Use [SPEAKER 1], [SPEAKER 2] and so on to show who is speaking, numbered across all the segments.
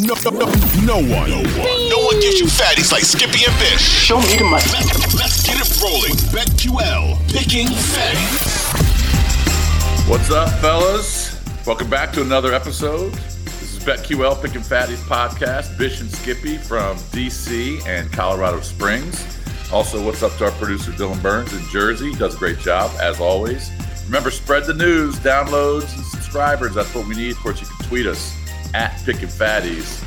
[SPEAKER 1] No, no, no, no one, no one, no one gives you fatties like Skippy and Bish.
[SPEAKER 2] Show me the money.
[SPEAKER 1] Let's, let's get it rolling. BetQL, picking fatties.
[SPEAKER 3] What's up, fellas? Welcome back to another episode. This is BetQL Picking Fatties podcast. Bish and Skippy from DC and Colorado Springs. Also, what's up to our producer Dylan Burns in Jersey? Does a great job as always. Remember, spread the news, downloads, and subscribers. That's what we need. Of course, you can tweet us at Picking Fatties.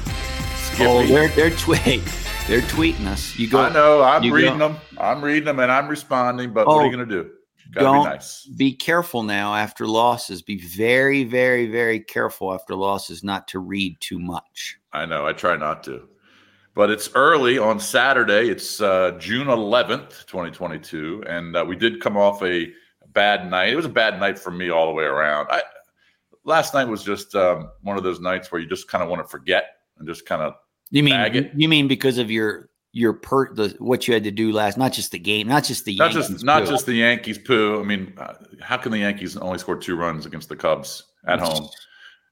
[SPEAKER 3] Skippy.
[SPEAKER 2] Oh, they're they're tweet they're tweeting us. You go.
[SPEAKER 3] I know. I'm reading
[SPEAKER 2] go-
[SPEAKER 3] them. I'm reading them, and I'm responding. But what are
[SPEAKER 2] Oh,
[SPEAKER 3] you going to do? Gotta
[SPEAKER 2] Don't
[SPEAKER 3] be nice.
[SPEAKER 2] be careful now after losses. Be very, very, very careful after losses not to read too much.
[SPEAKER 3] I know. I try not to. But it's early on Saturday. It's uh, June 11th, 2022. And uh, we did come off a bad night. It was a bad night for me all the way around. I, last night was just um, one of those nights where you just kind of want to forget and just kind of,
[SPEAKER 2] You mean you mean because of your your per the what you had to do last, not just the game, not just the
[SPEAKER 3] not
[SPEAKER 2] Yankees
[SPEAKER 3] just not
[SPEAKER 2] poo.
[SPEAKER 3] just the Yankees poo. I mean, uh, how can the Yankees only score two runs against the Cubs at home?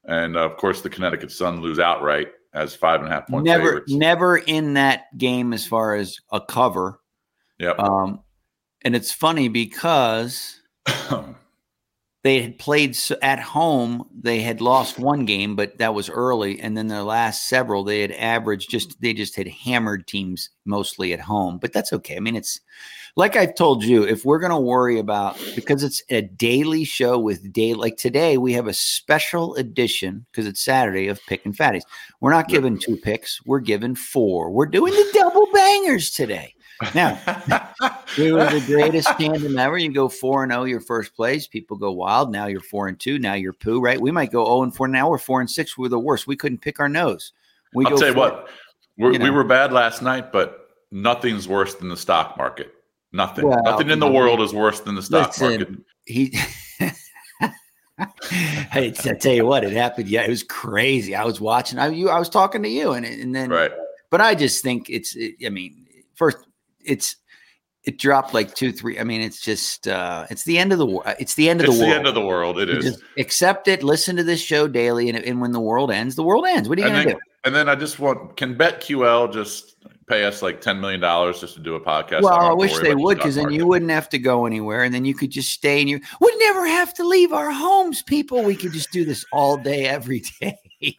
[SPEAKER 3] And uh, of course, the Connecticut Sun lose outright as five and a half point
[SPEAKER 2] never
[SPEAKER 3] favorites.
[SPEAKER 2] never in that game as far as a cover.
[SPEAKER 3] Yep.
[SPEAKER 2] Um, and it's funny because they had played at home. They had lost one game, but that was early. And then the last several, they had averaged just mm-hmm. they just had hammered teams mostly at home. But that's okay. I mean, it's like I've told you, if we're going to worry about because it's a daily show with day like today, we have a special edition because it's Saturday of pick and fatties. We're not giving two picks, we're giving four. We're doing the double bangers today. Now, we were the greatest tandem ever. You go four and zero, your first place. People go wild. Now you're four and two. Now you're poo. Right? We might go zero and four. Now we're four and six. We're the worst. We couldn't pick our nose. We
[SPEAKER 3] I'll tell you what, we're,
[SPEAKER 2] you
[SPEAKER 3] we were bad last night, but nothing's worse than the stock market. Nothing.
[SPEAKER 2] Well,
[SPEAKER 3] Nothing in the world is worse than the stock
[SPEAKER 2] Listen,
[SPEAKER 3] market.
[SPEAKER 2] He. hey, I tell you what, it happened. Yeah, it was crazy. I was watching. I you, I was talking to you, and and then
[SPEAKER 3] Right.
[SPEAKER 2] but I just think it's. It, I mean, first, it's it dropped like two, three. I mean, it's just uh it's the end of the world. It's the end of the
[SPEAKER 3] It's
[SPEAKER 2] the
[SPEAKER 3] the
[SPEAKER 2] world.
[SPEAKER 3] end of the world. It
[SPEAKER 2] You
[SPEAKER 3] is.
[SPEAKER 2] accept it. Listen to this show daily, and, and when the world ends, the world ends. What are you going to do?
[SPEAKER 3] and then I just want can BetQL just pay us like ten million dollars just to do a podcast?
[SPEAKER 2] Well, I wish they would, because then you wouldn't have to go anywhere, and then you could just stay, and you would never have to leave our homes. People, we could just do this all day, every day.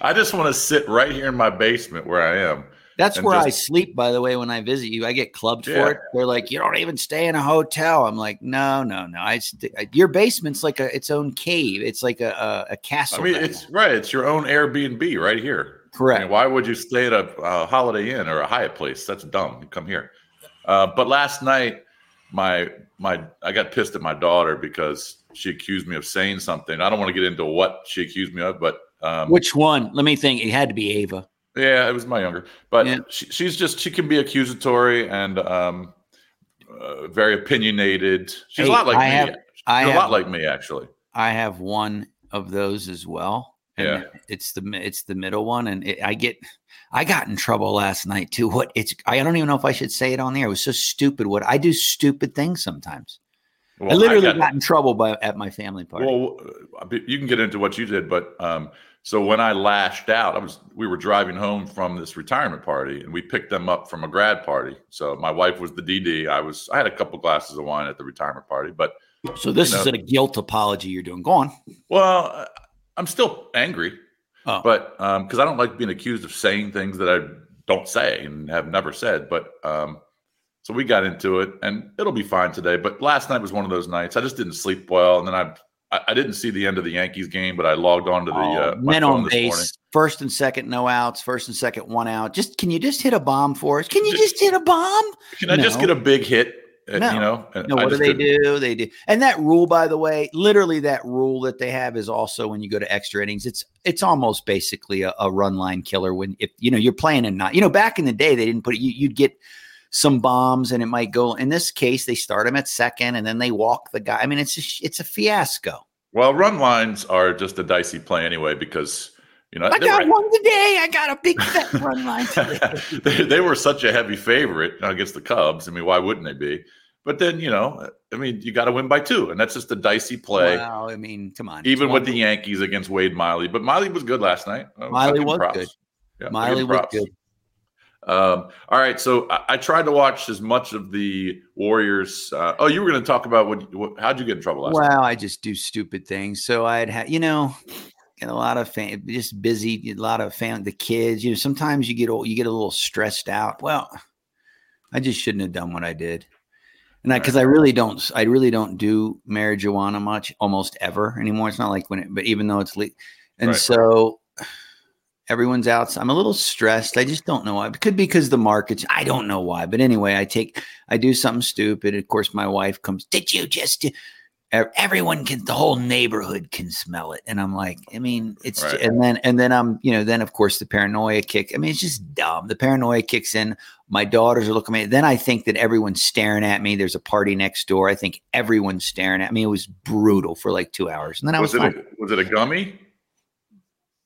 [SPEAKER 3] I just want to sit right here in my basement where I am.
[SPEAKER 2] That's where I sleep, by the way, when I visit you. I get clubbed
[SPEAKER 3] Yeah.
[SPEAKER 2] for it. They're like, you don't even stay in a hotel. I'm like, no, no, no. I st- your basement's like a its own cave. It's like a a, a castle.
[SPEAKER 3] I mean,
[SPEAKER 2] down
[SPEAKER 3] it's
[SPEAKER 2] there.
[SPEAKER 3] right. It's your own Airbnb right here.
[SPEAKER 2] correct.
[SPEAKER 3] I mean, why would you stay at a, a Holiday Inn or a Hyatt place? That's dumb. You come here. Uh, but last night, my my I got pissed at my daughter because she accused me of saying something. I don't want to get into what she accused me of, but um,
[SPEAKER 2] Which one? Let me think. It had to be Ava.
[SPEAKER 3] Yeah, it was my younger. But
[SPEAKER 2] Yeah.
[SPEAKER 3] she, she's just she can be accusatory and um, uh, very opinionated. She's
[SPEAKER 2] Hey,
[SPEAKER 3] a lot like
[SPEAKER 2] I
[SPEAKER 3] me.
[SPEAKER 2] have- I
[SPEAKER 3] a
[SPEAKER 2] have-
[SPEAKER 3] lot like me, actually.
[SPEAKER 2] I have one of those as well. And
[SPEAKER 3] Yeah.
[SPEAKER 2] it's the it's the middle one, and it, I get I got in trouble last night too. What it's I don't even know if I should say it on there. It was so stupid. What I do stupid things sometimes.
[SPEAKER 3] Well,
[SPEAKER 2] I literally
[SPEAKER 3] got-
[SPEAKER 2] got, in trouble by at my family party.
[SPEAKER 3] Well, uh, you can get into what you did, but um, So when I lashed out, I was we were driving home from this retirement party, and we picked them up from a grad party. So my wife was the DD. I was I had a couple glasses of wine at the retirement party, but
[SPEAKER 2] So this
[SPEAKER 3] You
[SPEAKER 2] is
[SPEAKER 3] know.
[SPEAKER 2] a guilt apology you're doing. Go on.
[SPEAKER 3] well, I'm still angry,
[SPEAKER 2] Oh.
[SPEAKER 3] but because I don't like being accused of saying things that I don't say and have never said. But um, so we got into it, and it'll be fine today. But last night was one of those nights. I just didn't sleep well, and then I I, I didn't see the end of the Yankees game, but I logged on to the
[SPEAKER 2] Oh,
[SPEAKER 3] uh,
[SPEAKER 2] men on base,
[SPEAKER 3] morning.
[SPEAKER 2] first and second, no outs. First and second, one out. Just can you just hit a bomb for us? Can you just hit a bomb?
[SPEAKER 3] Can I just get a big hit? uh,
[SPEAKER 2] No.
[SPEAKER 3] You know, And
[SPEAKER 2] No, what do they
[SPEAKER 3] couldn't.
[SPEAKER 2] do? They do, and that rule, by the way, literally that rule that they have is also when you go to extra innings. It's it's almost basically a, a run line killer. When if you know you're playing and not, you know, back in the day they didn't put it. You, you'd get some bombs and it might go. In this case, they start him at second and then they walk the guy. I mean, it's a, it's a fiasco.
[SPEAKER 3] Well, run lines are just a dicey play anyway because you know
[SPEAKER 2] I got
[SPEAKER 3] were-
[SPEAKER 2] one today. I got a big fat run line today.
[SPEAKER 3] they, they were such a heavy favorite against the Cubs. I mean, why wouldn't they be? But then, you know, I mean, you got to win by two, and that's just a dicey play,
[SPEAKER 2] Well, I mean, come on.
[SPEAKER 3] even with the Yankees against Wade Miley. But Miley was good last night.
[SPEAKER 2] Miley was
[SPEAKER 3] props.
[SPEAKER 2] good.
[SPEAKER 3] Yeah,
[SPEAKER 2] Miley was good.
[SPEAKER 3] Um, all right, so I, I tried to watch as much of the Warriors. Uh, oh, you were going to talk about what, what? How'd you get in trouble last?
[SPEAKER 2] Well, I just do stupid things. So I'd have, you know, get a lot of fam- just busy, a lot of family, the kids. You know, sometimes you get old, you get a little stressed out. Well, I just shouldn't have done what I did, and I because I really don't, I really don't do marijuana much, almost ever anymore. It's not like when, it, but even though it's legal, and
[SPEAKER 3] Right.
[SPEAKER 2] so everyone's out. I'm a little stressed. I just don't know why. It could be because the markets. I don't know why. But anyway, I take, I do something stupid. Of course, my wife comes. Did you just? Everyone can. The whole neighborhood can smell it, and I'm like, I mean, it's.
[SPEAKER 3] Right.
[SPEAKER 2] And then, and then I'm, you know, then of course the paranoia kick. I mean, it's just dumb. The paranoia kicks in. My daughters are looking at me. Then I think that everyone's staring at me. There's a party next door. I think everyone's staring at me. It was brutal for like two hours, and then I was,
[SPEAKER 3] Was it a, was it a gummy?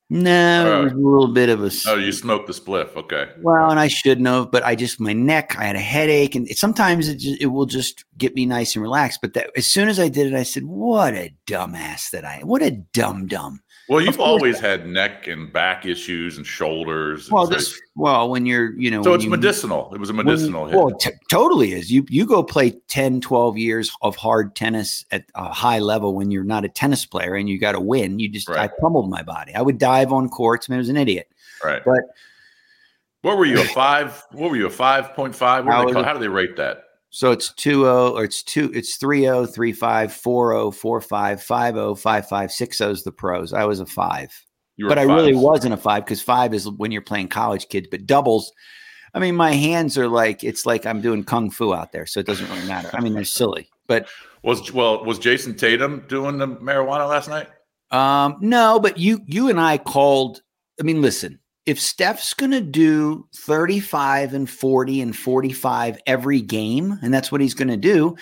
[SPEAKER 2] No, it was a little bit of a.
[SPEAKER 3] Oh, you smoked the spliff. Okay.
[SPEAKER 2] Well, and I shouldn't know, but I just my neck. I had a headache, and it, sometimes it just, it will just get me nice and relaxed. But that as soon as I did it, I said, "What a dumbass that I! What a dumb dumb."
[SPEAKER 3] Well, you've always had neck and back issues and shoulders. and
[SPEAKER 2] Well,
[SPEAKER 3] so-
[SPEAKER 2] this well when you're you know
[SPEAKER 3] so it's
[SPEAKER 2] you-
[SPEAKER 3] medicinal. It was a
[SPEAKER 2] when
[SPEAKER 3] medicinal hit.
[SPEAKER 2] Well, t- totally is. You you go play 10, 12 years of hard tennis at a high level when you're not a tennis player and you got to win. You just I
[SPEAKER 3] Right.
[SPEAKER 2] pummeled my body. I would dive on courts. I, mean, I was an idiot.
[SPEAKER 3] right.
[SPEAKER 2] But
[SPEAKER 3] What were you a five? What were you a five point five?
[SPEAKER 2] I
[SPEAKER 3] What do they
[SPEAKER 2] was
[SPEAKER 3] call?
[SPEAKER 2] a-
[SPEAKER 3] How do they rate that?
[SPEAKER 2] So it's 2-0 or it's 2 it's 3-0, 3-5, 4-0, 4-5, 5-0, 5-5, 6-0 is the pros. I was a 5.
[SPEAKER 3] You were
[SPEAKER 2] But
[SPEAKER 3] a
[SPEAKER 2] I really wasn't a 5 cuz 5 is when you're playing college kids, but doubles I mean my hands are like it's like I'm doing kung fu out there, so it doesn't really matter. I mean they're silly. But
[SPEAKER 3] Was well was Jayson Tatum doing the marijuana last night?
[SPEAKER 2] um no, but you you and I called I mean listen, if Steph's going to do 35 and 40 and 45 every game and that's what he's going to do,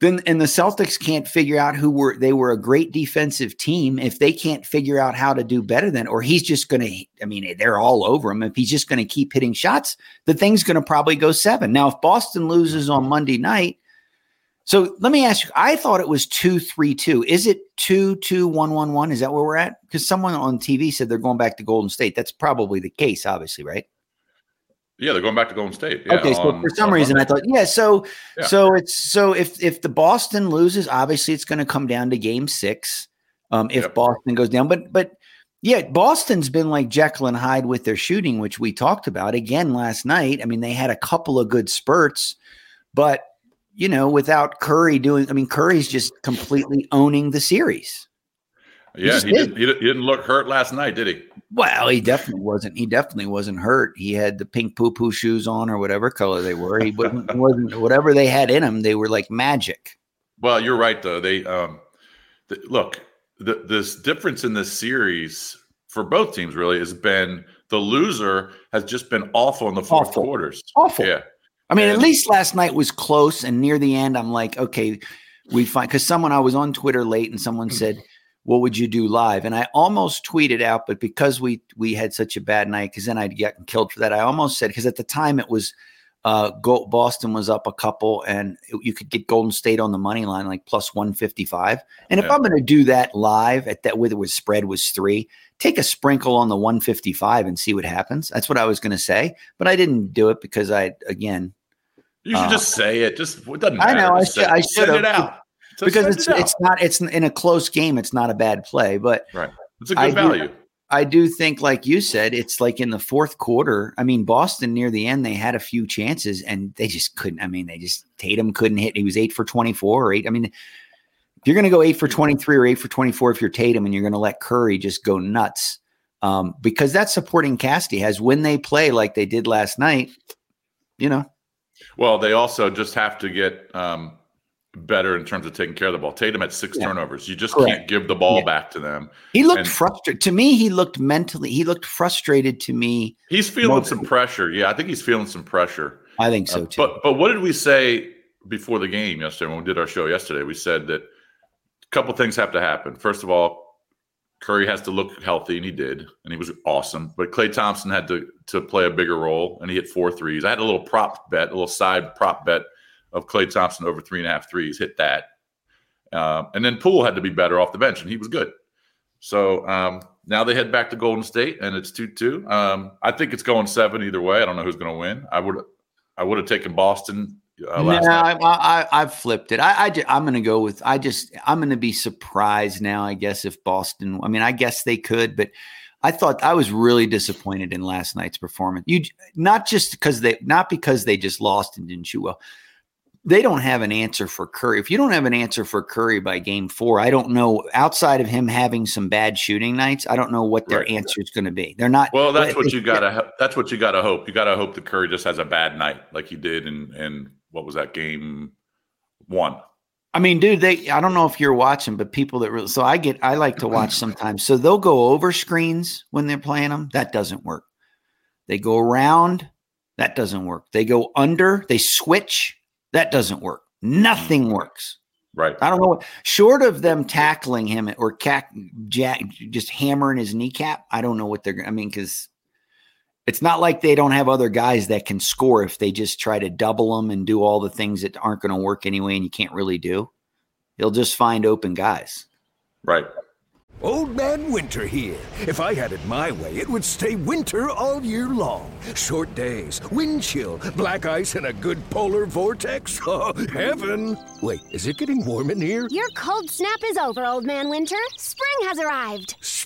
[SPEAKER 2] then and the Celtics can't figure out who were they were a great defensive team if they can't figure out how to do better than or he's just going to I mean they're all over him if he's just going to keep hitting shots the thing's going to probably go 7. Now if Boston loses on Monday night so let me ask you I thought it was 2-3-2 is it 2-2-1-1-1 is that where we're at cuz someone on TV said they're going back to Golden State that's probably the case obviously right
[SPEAKER 3] Yeah, they're going back to Golden State. Yeah,
[SPEAKER 2] okay, so
[SPEAKER 3] on-
[SPEAKER 2] for some
[SPEAKER 3] on
[SPEAKER 2] reason I thought, yeah, so
[SPEAKER 3] Yeah.
[SPEAKER 2] so it's so if if the Boston loses, obviously it's going to come down to game six. Um, if
[SPEAKER 3] Yep.
[SPEAKER 2] Boston goes down, but but yeah, Boston's been like Jekyll and Hyde with their shooting, which we talked about again last night. I mean, they had a couple of good spurts, but you know, without Curry doing, I mean, Curry's just completely owning the series.
[SPEAKER 3] Yeah,
[SPEAKER 2] just
[SPEAKER 3] he,
[SPEAKER 2] did.
[SPEAKER 3] He, did- he didn't look hurt last night, did he?
[SPEAKER 2] Well, he definitely wasn't. He definitely wasn't hurt. He had the pink poo poo shoes on, or whatever color they were. He wasn't, wasn't, whatever they had in him. They were like magic.
[SPEAKER 3] Well, you're right though. They um, th- look the, this difference in this series for both teams really has been the loser has just been awful in the fourth
[SPEAKER 2] Awful.
[SPEAKER 3] quarters.
[SPEAKER 2] Awful.
[SPEAKER 3] Yeah,
[SPEAKER 2] I mean, at least last night was close, and near the end, I'm like, okay, we find because someone I was on Twitter late, and someone said, "What would you do live?" And I almost tweeted out, but because we we had such a bad night, because then I'd gotten killed for that. I almost said because at the time it was. Uh, Boston was up a couple, and you could get Golden State on the money line like plus one fifty five. And if
[SPEAKER 3] Yeah.
[SPEAKER 2] I'm going to do that live at that, whether it was spread was three, take a sprinkle on the 155 and see what happens. That's what I was going to say, but I didn't do it because I again.
[SPEAKER 3] You should
[SPEAKER 2] uh,
[SPEAKER 3] just say it. Just it doesn't
[SPEAKER 2] I
[SPEAKER 3] matter.
[SPEAKER 2] know, I
[SPEAKER 3] Just
[SPEAKER 2] should-
[SPEAKER 3] say-
[SPEAKER 2] I
[SPEAKER 3] send
[SPEAKER 2] should've,
[SPEAKER 3] it out Just
[SPEAKER 2] because it's
[SPEAKER 3] it
[SPEAKER 2] it's not it's in a close game. It's not a bad play, but
[SPEAKER 3] right. It's a good
[SPEAKER 2] do-
[SPEAKER 3] value.
[SPEAKER 2] I do think, like you said, it's like in the fourth quarter. I mean, Boston near the end, they had a few chances and they just couldn't. I mean, they just Tatum couldn't hit. He was eight for twenty four or eight. I mean, if you're going to go eight for twenty three or eight for twenty four if you're Tatum, and you're going to let Curry just go nuts, um, because that supporting cast he has when they play like they did last night. You know,
[SPEAKER 3] Well, they also just have to get um, better in terms of taking care of the ball. Tatum had six
[SPEAKER 2] Yeah.
[SPEAKER 3] turnovers. You just
[SPEAKER 2] Correct.
[SPEAKER 3] can't give the ball
[SPEAKER 2] Yeah.
[SPEAKER 3] back to them.
[SPEAKER 2] he looked
[SPEAKER 3] And-
[SPEAKER 2] frustrated. To me, he looked mentally. He looked frustrated to me.
[SPEAKER 3] He's feeling some pressure. Yeah, I think he's feeling some pressure.
[SPEAKER 2] I think so
[SPEAKER 3] Uh,
[SPEAKER 2] too.
[SPEAKER 3] but but what did we say before the game yesterday when we did our show yesterday? We said that a couple things have to happen. First of all, Curry has to look healthy, and he did, and he was awesome. But Klay Thompson had to to play a bigger role, and he hit four threes. I had a little prop bet, a little side prop bet of Klay Thompson over three and a half threes. Hit that, um, and then Poole had to be better off the bench, and he was good. So um, now they head back to Golden State, and it's two two. Um, I think it's going seven either way. I don't know who's going to win. I would I would have taken Boston. Uh,
[SPEAKER 2] no. I, I, I've flipped it. I, I I'm going to go with. I just I'm going to be surprised now. I guess if Boston. I mean, I guess they could, but I thought I was really disappointed in last night's performance. You not just because they not because they just lost and didn't shoot well. They don't have an answer for Curry. If you don't have an answer for Curry by game four, I don't know. Outside of him having some bad shooting nights, I don't know what their
[SPEAKER 3] Right.
[SPEAKER 2] answer is going to be. They're not.
[SPEAKER 3] Well, that's what you gotta. That's what you gotta hope. You gotta hope that Curry just has a bad night, like he did in in what was that game one.
[SPEAKER 2] I mean, dude, they I don't know if you're watching, but people that really so I get I like to watch sometimes. So they'll go over screens when they're playing them. That doesn't work. They go around, that doesn't work. They go under, they switch, that doesn't work. Nothing mm-hmm. works.
[SPEAKER 3] Right.
[SPEAKER 2] I don't know what short of them tackling him or cack, jack, just hammering his kneecap. I don't know what they're. I mean, because it's not like they don't have other guys that can score if they just try to double them and do all the things that aren't going to work anyway, and you can't really do. You'll just find open guys.
[SPEAKER 3] Right.
[SPEAKER 4] Old Man Winter here. If I had it my way, it would stay winter all year long. Short days, wind chill, black ice, and a good polar vortex. Oh, heaven! Wait, is it getting warm in here?
[SPEAKER 5] Your cold snap is over, Old Man Winter. Spring has arrived.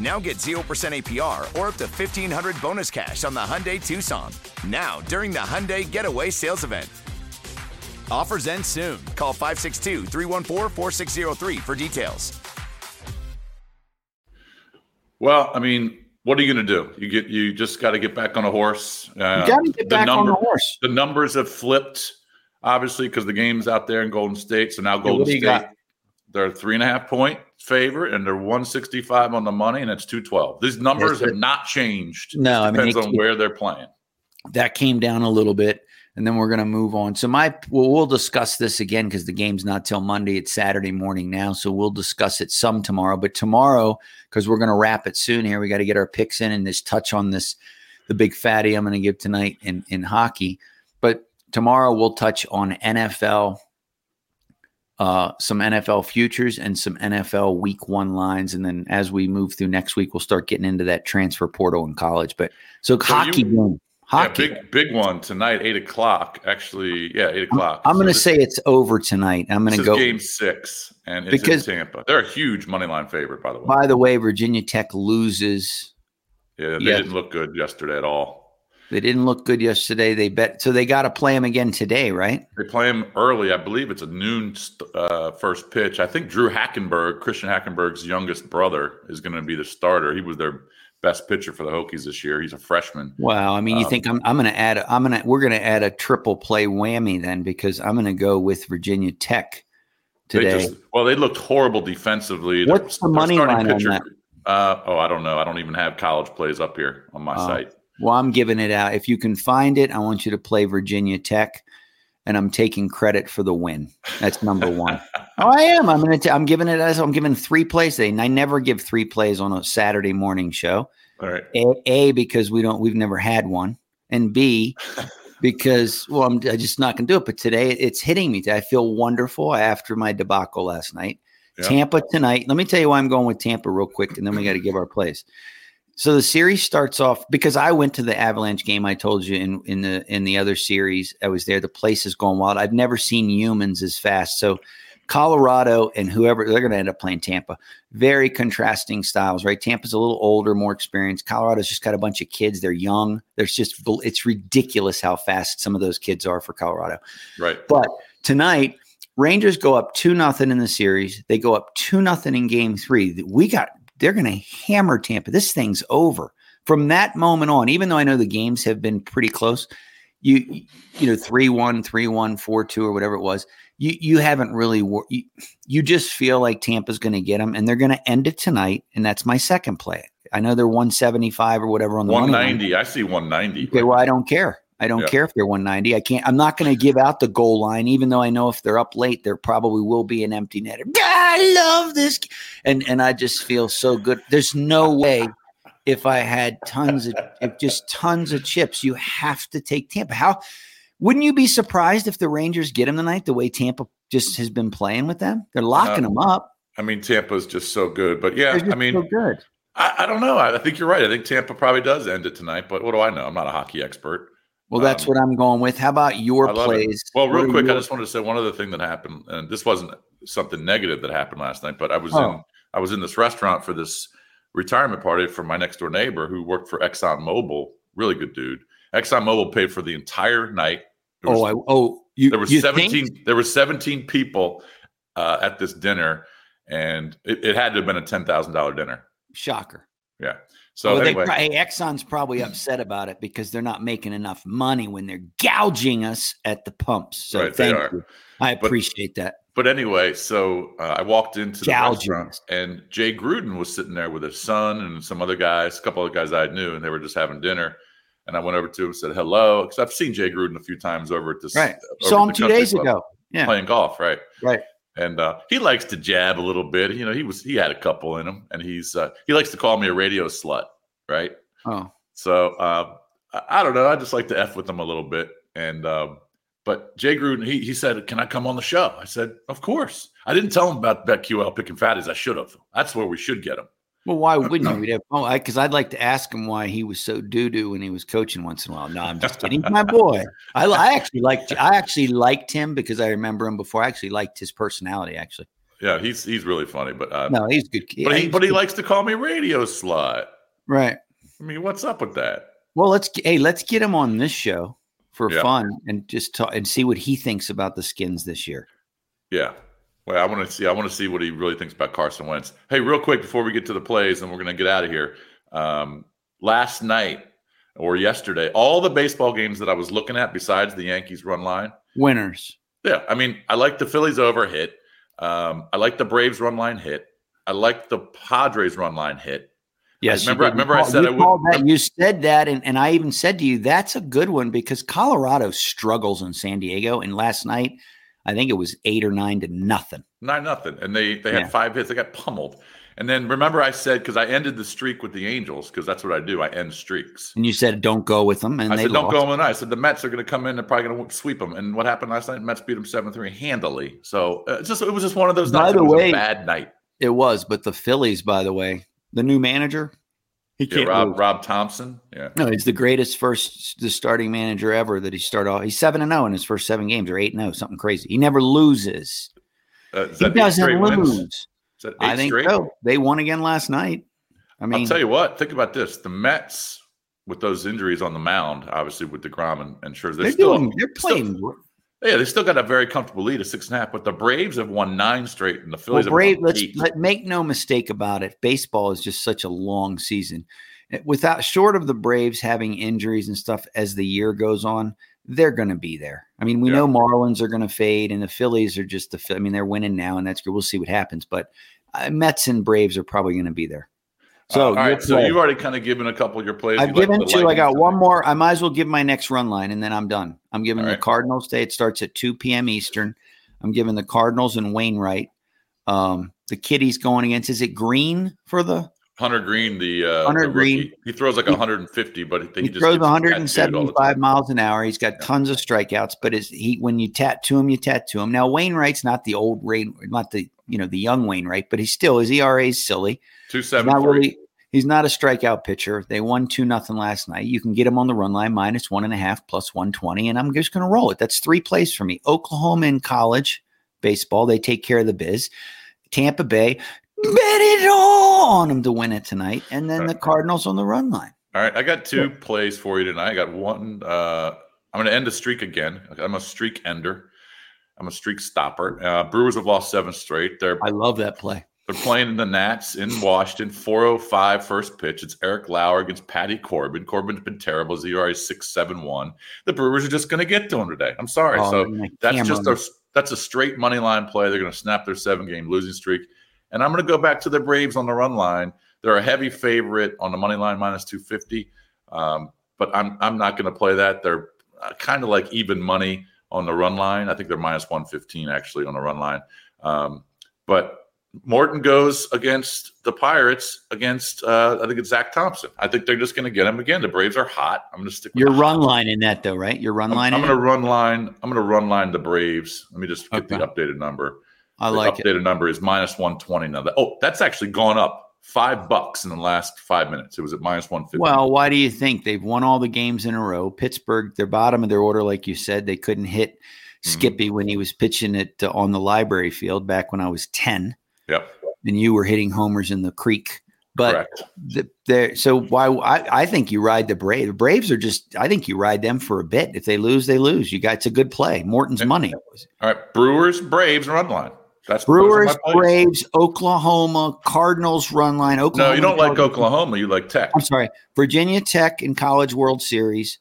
[SPEAKER 6] Now get 0% APR or up to 1500 bonus cash on the Hyundai Tucson. Now, during the Hyundai Getaway Sales Event. Offers end soon. Call 562 314 4603 for details.
[SPEAKER 3] Well, I mean, what are you going to do? You get you just got to get back on a horse. Uh,
[SPEAKER 2] You got to get back on the horse.
[SPEAKER 3] The numbers have flipped, obviously, because the game's out there in Golden State. So now Golden
[SPEAKER 2] do
[SPEAKER 3] State,
[SPEAKER 2] got?
[SPEAKER 3] they're a three and a half point favorite, and they're one sixty five on the money, and it's two twelve. These numbers
[SPEAKER 2] Yes,
[SPEAKER 3] have not changed.
[SPEAKER 2] No, I mean,
[SPEAKER 3] depends
[SPEAKER 2] it
[SPEAKER 3] on where they're playing.
[SPEAKER 2] that came down a little bit and then we're going to move on so my well, we'll discuss this again because the game's not till monday it's saturday morning now so we'll discuss it some tomorrow but tomorrow because we're going to wrap it soon here we got to get our picks in and this touch on this the big fatty i'm going to give tonight in in hockey but tomorrow we'll touch on nfl uh, some NFL futures and some NFL week one lines. And then as we move through next week, we'll start getting into that transfer portal in college. But so,
[SPEAKER 3] So
[SPEAKER 2] hockey
[SPEAKER 3] you-
[SPEAKER 2] game. Hockey.
[SPEAKER 3] Yeah, big big one tonight, eight o'clock. Actually, yeah, eight o'clock.
[SPEAKER 2] I'm going to say it's over tonight. I'm
[SPEAKER 3] gonna
[SPEAKER 2] go.
[SPEAKER 3] game six, and it's
[SPEAKER 2] Because-
[SPEAKER 3] in Tampa. They're a huge money line favorite, by the way.
[SPEAKER 2] By the way, Virginia Tech loses.
[SPEAKER 3] yeah, they
[SPEAKER 2] yeah.
[SPEAKER 3] didn't look good yesterday at all.
[SPEAKER 2] They didn't look good yesterday. They bet so they got to play them again today, right?
[SPEAKER 3] They play him early. I believe it's a noon uh, first pitch. I think Drew Hackenberg, Christian Hackenberg's youngest brother, is going to be the starter. He was their best pitcher for the Hokies this year. He's a freshman.
[SPEAKER 2] Wow. I mean, you
[SPEAKER 3] Um,
[SPEAKER 2] think I'm I'm going to add I'm going to we're going to add a triple play whammy then because I'm going to go with Virginia Tech
[SPEAKER 3] They
[SPEAKER 2] today.
[SPEAKER 3] just- well, they looked horrible defensively.
[SPEAKER 2] What's the money line on that?
[SPEAKER 3] Uh, oh, I don't know. I don't even have college plays up here on my
[SPEAKER 2] Oh.
[SPEAKER 3] site.
[SPEAKER 2] Well, I'm giving it out. If you can find it, I want you to play Virginia Tech, and I'm taking credit for the win. That's number one. oh, I am. I'm gonna. T- I'm giving it as I'm giving three plays today. And I never give three plays on a Saturday morning show.
[SPEAKER 3] All right.
[SPEAKER 2] A, a because we don't. We've never had one, and B because well, I'm, I'm just not gonna do it. But today it's hitting me. I feel wonderful after my debacle last night. Tampa tonight. Let me tell you why I'm going with Tampa real quick, and then we got to give our plays. So the series starts off because I went to the Avalanche game. I told you in in the in the other series, I was there. The place is going wild. I've never seen humans as fast. So Colorado and whoever they're going to end up playing Tampa. Very contrasting styles, right? Tampa's a little older, more experienced. Colorado's just got a bunch of kids. They're young. There's just it's ridiculous how fast some of those kids are for Colorado.
[SPEAKER 3] Right.
[SPEAKER 2] But tonight, Rangers go up two nothing in the series. They go up two nothing in game three. We got they're going to hammer Tampa. This thing's over from that moment on. Even though I know the games have been pretty close, you you know three one, three one, four two, or whatever it was. You you haven't really wor- you, you just feel like Tampa's going to get them, and they're going to end it tonight. And that's my second play. I know they're one seventy five or whatever on the
[SPEAKER 3] 190. I see 190.
[SPEAKER 2] Okay, well, I don't care. I don't
[SPEAKER 3] Yeah.
[SPEAKER 2] care if they're 190. I can't. I'm not going to give out the goal line, even though I know if they're up late, there probably will be an empty netter. I love this, and and I just feel so good. There's no way if I had tons of if just tons of chips, you have to take Tampa. How wouldn't you be surprised if the Rangers get them tonight? The way Tampa just has been playing with them, they're locking
[SPEAKER 3] Uh,
[SPEAKER 2] them up.
[SPEAKER 3] I mean, Tampa's just so good. But yeah, I mean,
[SPEAKER 2] so good.
[SPEAKER 3] I, I don't know. I, I think you're right. I think Tampa probably does end it tonight. But what do I know? I'm not a hockey expert.
[SPEAKER 2] Well, that's
[SPEAKER 3] Um,
[SPEAKER 2] what I'm going with. How about your
[SPEAKER 3] love it.
[SPEAKER 2] plays?
[SPEAKER 3] Well, real quick, I just wanted to say one other thing that happened, and this wasn't something negative that happened last night, but I was in
[SPEAKER 2] Oh.
[SPEAKER 3] I was in this restaurant for this retirement party for my next door neighbor who worked for Exxon Mobil. Really good dude. Exxon Mobil paid for the entire night. Was-
[SPEAKER 2] Oh, I, oh, you
[SPEAKER 3] there were 17
[SPEAKER 2] think?
[SPEAKER 3] there were 17 people uh, at this dinner and it, it had to have been a $10,000 dinner.
[SPEAKER 2] Shocker.
[SPEAKER 3] Yeah. So
[SPEAKER 2] well,
[SPEAKER 3] anyway,
[SPEAKER 2] they, hey, Exxon's probably upset about it because they're not making enough money when they're gouging us at the pumps. So
[SPEAKER 3] Right, they
[SPEAKER 2] thank
[SPEAKER 3] are.
[SPEAKER 2] you. I
[SPEAKER 3] But-
[SPEAKER 2] appreciate that.
[SPEAKER 3] But anyway, so uh, I walked into the restaurant and Jay Gruden was sitting there with his son and some other guys, a couple of guys I knew, and they were just having dinner. And I went over to him and said hello because I've seen Jay Gruden a few times over at this.
[SPEAKER 2] Right.
[SPEAKER 3] over
[SPEAKER 2] Saw him two days
[SPEAKER 3] club
[SPEAKER 2] ago. Yeah.
[SPEAKER 3] playing golf, right?
[SPEAKER 2] Right.
[SPEAKER 3] And uh, he likes to jab a little bit. You know, he was he had a couple in him, and he's uh, he likes to call me a radio slut, right?
[SPEAKER 2] Oh,
[SPEAKER 3] So uh, I, don't know. I just like to f with him a little bit. And um, but Jay Gruden, he he said, "Can I come on the show?" I said, "Of course." I didn't tell him about BetQL picking fatties. I should have. That's where we should get him.
[SPEAKER 2] Well, why wouldn't you? We'd have, oh, because I'd like to ask him why he was so doo doo when he was coaching once in a while. No, I'm just kidding. My boy. I, I actually liked. I actually liked him because I remember him before. I actually liked his personality. Actually,
[SPEAKER 3] Yeah, he's he's really funny. But uh,
[SPEAKER 2] no, he's a good.
[SPEAKER 3] but he but he likes to call me radio slut.
[SPEAKER 2] right.
[SPEAKER 3] I mean, what's up with that?
[SPEAKER 2] Well, let's hey, let's get him on this show for
[SPEAKER 3] Yeah.
[SPEAKER 2] fun and just talk and see what he thinks about the skins this year.
[SPEAKER 3] Yeah. Well, I want to see. I want to see what he really thinks about Carson Wentz. Hey, real quick before we get to the plays, and we're going to get out of here. Um, last night or yesterday, all the baseball games that I was looking at, besides the Yankees run line,
[SPEAKER 2] Winners.
[SPEAKER 3] yeah, I mean, I like the Phillies over hit. Um, I like the Braves run line hit. I like the Padres run line hit.
[SPEAKER 2] Yes, you
[SPEAKER 3] remember- remember I said I would-
[SPEAKER 2] that. You said that, and, and I even said to you, that's a good one because Colorado struggles in San Diego. And last night, I think it was eight or nine to nothing.
[SPEAKER 3] Nine nothing, and they they had
[SPEAKER 2] Yeah.
[SPEAKER 3] five hits. They got pummeled. And then remember, I said because I ended the streak with the Angels because that's what I do. I end streaks.
[SPEAKER 2] And you said, don't go with them. And
[SPEAKER 3] I
[SPEAKER 2] they
[SPEAKER 3] said, don't go with the night. I said, the Mets are going to come in. They're probably going to sweep them. And what happened last night? Mets beat them 7 3 handily. So uh, just, it was just one of those
[SPEAKER 2] By
[SPEAKER 3] nights.
[SPEAKER 2] the way-
[SPEAKER 3] a bad night.
[SPEAKER 2] It was, but the Phillies, by the way, the new manager, he
[SPEAKER 3] Yeah,
[SPEAKER 2] can't
[SPEAKER 3] Rob,
[SPEAKER 2] lose.
[SPEAKER 3] Rob Thomson. Yeah.
[SPEAKER 2] No, he's the greatest first the starting manager ever that he started off. He's seven and zero in his first seven games, or eight and zero, something crazy. He never loses.
[SPEAKER 3] Uh,
[SPEAKER 2] He doesn't
[SPEAKER 3] straight wins?
[SPEAKER 2] lose. I think
[SPEAKER 3] straight?
[SPEAKER 2] so. They won again last night. I mean,
[SPEAKER 3] I'll tell you what. Think about this: the Mets, with those injuries on the mound, obviously with Degrom and, and Scherzer,
[SPEAKER 2] they're,
[SPEAKER 3] they're still
[SPEAKER 2] doing. They're
[SPEAKER 3] still-
[SPEAKER 2] playing.
[SPEAKER 3] Yeah, they still got a very comfortable lead of six and a half. But the Braves have won nine straight, and the
[SPEAKER 2] well,
[SPEAKER 3] Phillies have
[SPEAKER 2] Brave. Let's let make no mistake about it. Baseball is just such a long season. Eh, Without short of the Braves having injuries and stuff as the year goes on, they're going to be there. I mean, we
[SPEAKER 3] Yeah.
[SPEAKER 2] know Marlins are going to fade, and the Phillies are just the. I mean, they're winning now, and that's good. We'll see what happens. But uh, Mets and Braves are probably going to be there. So,
[SPEAKER 3] uh, all right. So you've already kind of given a couple of your plays.
[SPEAKER 2] I've
[SPEAKER 3] like
[SPEAKER 2] given
[SPEAKER 3] the
[SPEAKER 2] two. I got one more. I might as well give my next run line and then I'm done. I'm giving
[SPEAKER 3] All
[SPEAKER 2] the
[SPEAKER 3] right.
[SPEAKER 2] Cardinals Day. It starts at 2 p.m. Eastern. I'm giving the Cardinals and Wainwright. Um, the Kitties going against, is it Greene for the?
[SPEAKER 3] Hunter Greene, the uh,
[SPEAKER 2] Hunter
[SPEAKER 3] the.
[SPEAKER 2] Greene.
[SPEAKER 3] He throws like 150, but he,
[SPEAKER 2] He,
[SPEAKER 3] just
[SPEAKER 2] throws
[SPEAKER 3] gets tattooed all the
[SPEAKER 2] 175 miles an hour. He's got tons of strikeouts, but is he when you tattoo him, you tattoo him. Now Wainwright's not the old Rain, not the you know the young Wainwright, but he's still his ERA is silly.
[SPEAKER 3] Two seven
[SPEAKER 2] not really. He's not a strikeout pitcher. They won two nothing last night. You can get him on the run line minus one and a half plus one twenty, and I'm just going to roll it. That's three plays for me. Oklahoma in college baseball, they take care of the biz. Tampa Bay, bet it all on them to win it tonight, and then the Cardinals on the run line.
[SPEAKER 3] All right, I got two plays for you tonight. I got one. Uh, I'm going to end a streak again. I'm a streak ender. I'm a streak stopper. Uh, Brewers have lost seven straight. They're
[SPEAKER 2] I love that play.
[SPEAKER 3] They're playing the Nats in Washington. 405 first pitch. It's Eric Lauer against Patty Corbin. Corbin's been terrible. His ERA is 671. The Brewers are just going to get to him today. I'm sorry.
[SPEAKER 2] Oh,
[SPEAKER 3] so that's just a that's a straight money line play. They're going to snap their seven game losing streak. And I'm going to go back to the Braves on the run line. They're a heavy favorite on the money line minus 250. Um, but I'm I'm not going to play that. They're uh, kind of like even money on the run line. I think they're minus 115 actually on the run line. Um, but Morton goes against the Pirates against uh, I think it's Zach Thompson. I think they're just going to get him again. The Braves are hot. I'm going to stick
[SPEAKER 2] Your run line in that though, right? Your run
[SPEAKER 3] I'm,
[SPEAKER 2] line.
[SPEAKER 3] I'm going to run line. I'm going to run line the Braves. Let me just get the updated number.
[SPEAKER 2] I
[SPEAKER 3] The
[SPEAKER 2] like it.
[SPEAKER 3] updated number is minus 120 now. That- Oh, that's actually gone up five bucks in the last five minutes. It was at minus 150.
[SPEAKER 2] Well, why do you think they've won all the games in a row? Pittsburgh, they're bottom of their order, like you said. They couldn't hit
[SPEAKER 3] Mm-hmm.
[SPEAKER 2] Skippy when he was pitching it uh, on the library field back when I was ten,
[SPEAKER 3] yep,
[SPEAKER 2] and you were hitting homers in the creek. But the, there, so why? I, I think you ride the Braves. The Braves are just. I think you ride them for a bit. If they lose, they lose. You got it's a good play. Morton's money.
[SPEAKER 3] All right, Brewers, Braves, run line. That's
[SPEAKER 2] Brewers. Braves, Oklahoma, Cardinals run line. Oklahoma.
[SPEAKER 3] No, you don't like
[SPEAKER 2] Cardinals-
[SPEAKER 3] Oklahoma. You like Tech.
[SPEAKER 2] I'm sorry, Virginia Tech in College World Series.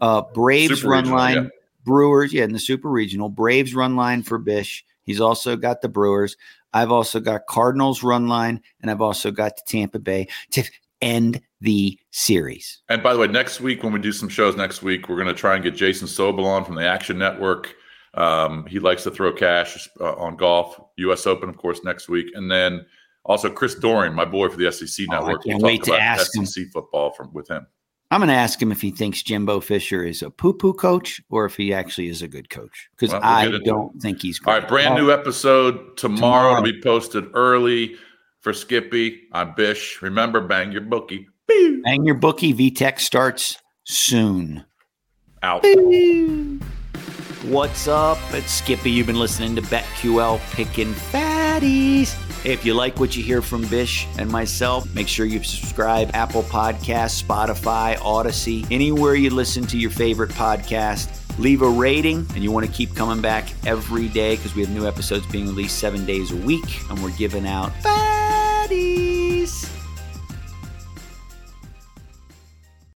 [SPEAKER 2] Uh, Braves
[SPEAKER 3] Super
[SPEAKER 2] run
[SPEAKER 3] regional,
[SPEAKER 2] line.
[SPEAKER 3] yeah.
[SPEAKER 2] Brewers, yeah, in the Super Regional. Braves run line for Bish. He's also got the Brewers. I've also got Cardinals run line, and I've also got the Tampa Bay to end the series.
[SPEAKER 3] And by the way, next week when we do some shows next week, we're going to try and get Jason Sobel on from the Action Network. Um, he likes to throw cash uh, on golf, U.S. Open, of course, next week, and then also Chris Doering, my boy for the SEC
[SPEAKER 2] Oh, I
[SPEAKER 3] Network.
[SPEAKER 2] can't
[SPEAKER 3] We'll
[SPEAKER 2] wait to ask him.
[SPEAKER 3] SEC football from with him.
[SPEAKER 2] I'm going to ask him if he thinks Jimbo Fisher is a poo poo coach or if he actually is a good coach because
[SPEAKER 3] Well,
[SPEAKER 2] I don't think he's
[SPEAKER 3] All
[SPEAKER 2] great.
[SPEAKER 3] right, brand new episode tomorrow, to be posted early for Skippy. I'm Bish. Remember, bang your bookie.
[SPEAKER 2] Bang your bookie. VTech starts soon.
[SPEAKER 3] Out.
[SPEAKER 2] What's up? It's Skippy. You've been listening to BetQL Picking Fatties. If you like what you hear from Bish and myself, make sure you subscribe Apple Podcasts, Spotify, Audacy, anywhere you listen to your favorite podcast. Leave a rating, and you want to keep coming back every day because we have new episodes being released seven days a week, and we're giving out